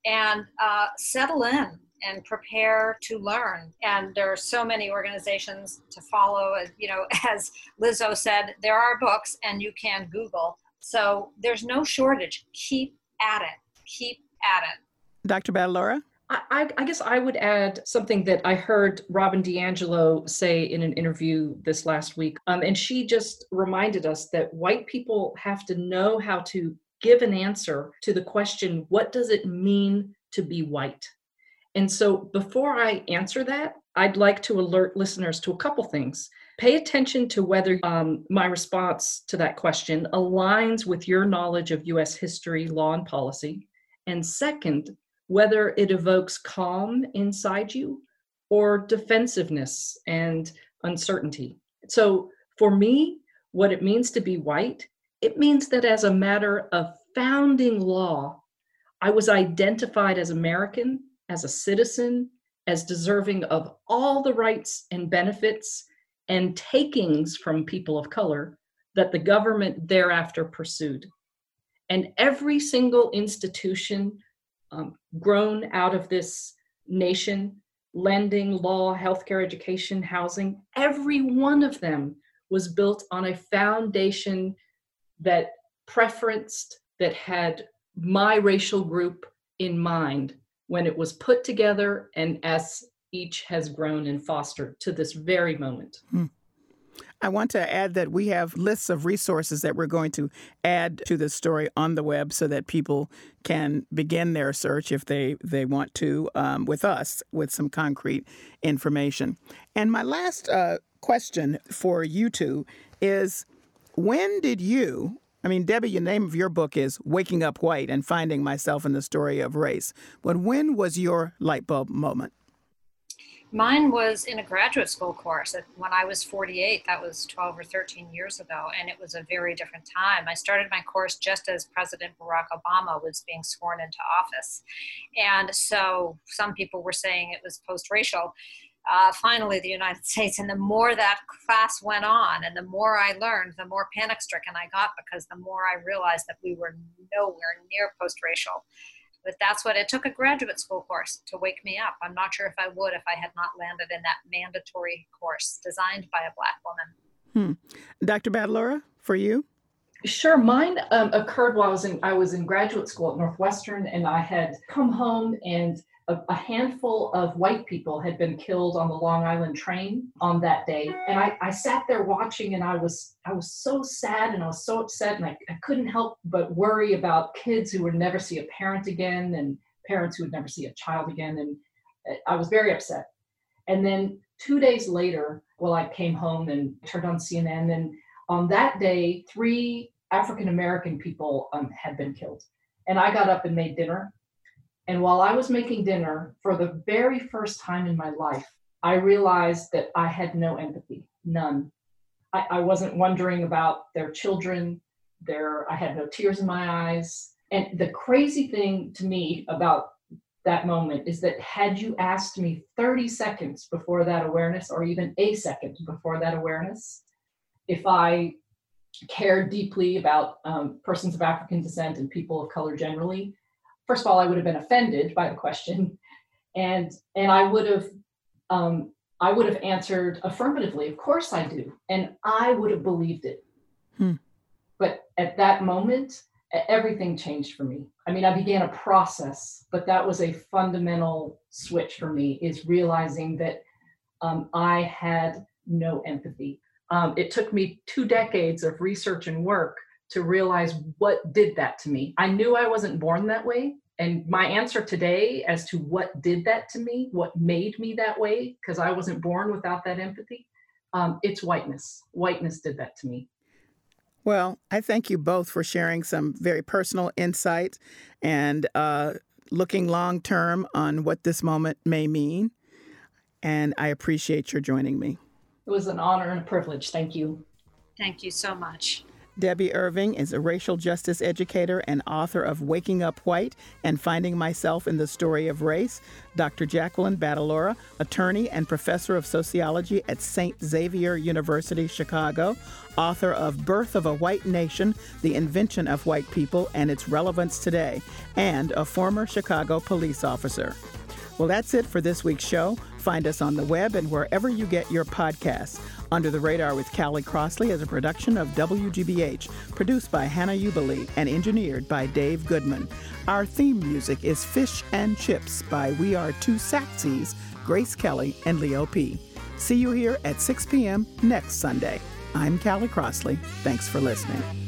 and uh, settle in and prepare to learn. And there are so many organizations to follow. As, you know, as Lizzo said, there are books and you can Google. So there's no shortage. Keep at it. Keep at it. Dr. Battalora? I, I, guess I would add something that I heard Robin DiAngelo say in an interview this last week. Um, and she just reminded us that white people have to know how to give an answer to the question what does it mean to be white? And so before I answer that, I'd like to alert listeners to a couple things. Pay attention to whether um, my response to that question aligns with your knowledge of US history, law, and policy. And second, whether it evokes calm inside you or defensiveness and uncertainty. So, for me, what it means to be white, it means that as a matter of founding law, I was identified as American, as a citizen, as deserving of all the rights and benefits and takings from people of color that the government thereafter pursued. And every single institution um, grown out of this nation lending, law, healthcare, education, housing every one of them was built on a foundation that preferenced, that had my racial group in mind when it was put together and as each has grown and fostered to this very moment. Hmm. I want to add that we have lists of resources that we're going to add to the story on the web so that people can begin their search if they, they want to um, with us with some concrete information. And my last uh, question for you two is when did you I mean, Debbie, the name of your book is Waking Up White and Finding Myself in the Story of Race. But when was your light bulb moment? Mine was in a graduate school course. When I was 48, that was 12 or 13 years ago, and it was a very different time. I started my course just as President Barack Obama was being sworn into office. And so some people were saying it was post racial uh, finally the United States. And the more that class went on and the more I learned, the more panic stricken I got because the more I realized that we were nowhere near post racial. But that's what it took a graduate school course to wake me up. I'm not sure if I would if I had not landed in that mandatory course designed by a Black woman. Hmm. Dr. Battalora, for you? Sure. Mine um, occurred while I was in I was in graduate school at Northwestern, and I had come home and a, a, handful of white people had been killed on the Long Island train on that day. And I, I sat there watching and I was I was so sad and I was so upset and I, I couldn't help but worry about kids who would never see a parent again and parents who would never see a child again. And I was very upset. And then two days later, well, I came home and turned on CNN and on that day, three African American people um, had been killed. And I got up and made dinner and while I was making dinner, for the very first time in my life, I realized that I had no empathy, none. I, I wasn't wondering about their children. Their, I had no tears in my eyes. And the crazy thing to me about that moment is that had you asked me 30 seconds before that awareness, or even a second before that awareness, if I cared deeply about um, persons of African descent and people of color generally, first of all, I would have been offended by the question, and and I would have um, I would have answered affirmatively. Of course, I do, and I would have believed it. Hmm. But at that moment, everything changed for me. I mean, I began a process, but that was a fundamental switch for me. Is realizing that um, I had no empathy. Um, it took me two decades of research and work to realize what did that to me. I knew I wasn't born that way. And my answer today as to what did that to me, what made me that way, because I wasn't born without that empathy, um, it's whiteness. Whiteness did that to me. Well, I thank you both for sharing some very personal insight and uh, looking long term on what this moment may mean. And I appreciate your joining me. It was an honor and a privilege. Thank you. Thank you so much. Debbie Irving is a racial justice educator and author of Waking Up White and Finding Myself in the Story of Race. Dr. Jacqueline Battalora, attorney and professor of sociology at St. Xavier University, Chicago, author of Birth of a White Nation The Invention of White People and Its Relevance Today, and a former Chicago police officer. Well, that's it for this week's show. Find us on the web and wherever you get your podcasts. Under the Radar with Callie Crossley is a production of WGBH, produced by Hannah Ubeli and engineered by Dave Goodman. Our theme music is Fish and Chips by We Are Two Saxies, Grace Kelly and Leo P. See you here at 6 p.m. next Sunday. I'm Callie Crossley. Thanks for listening.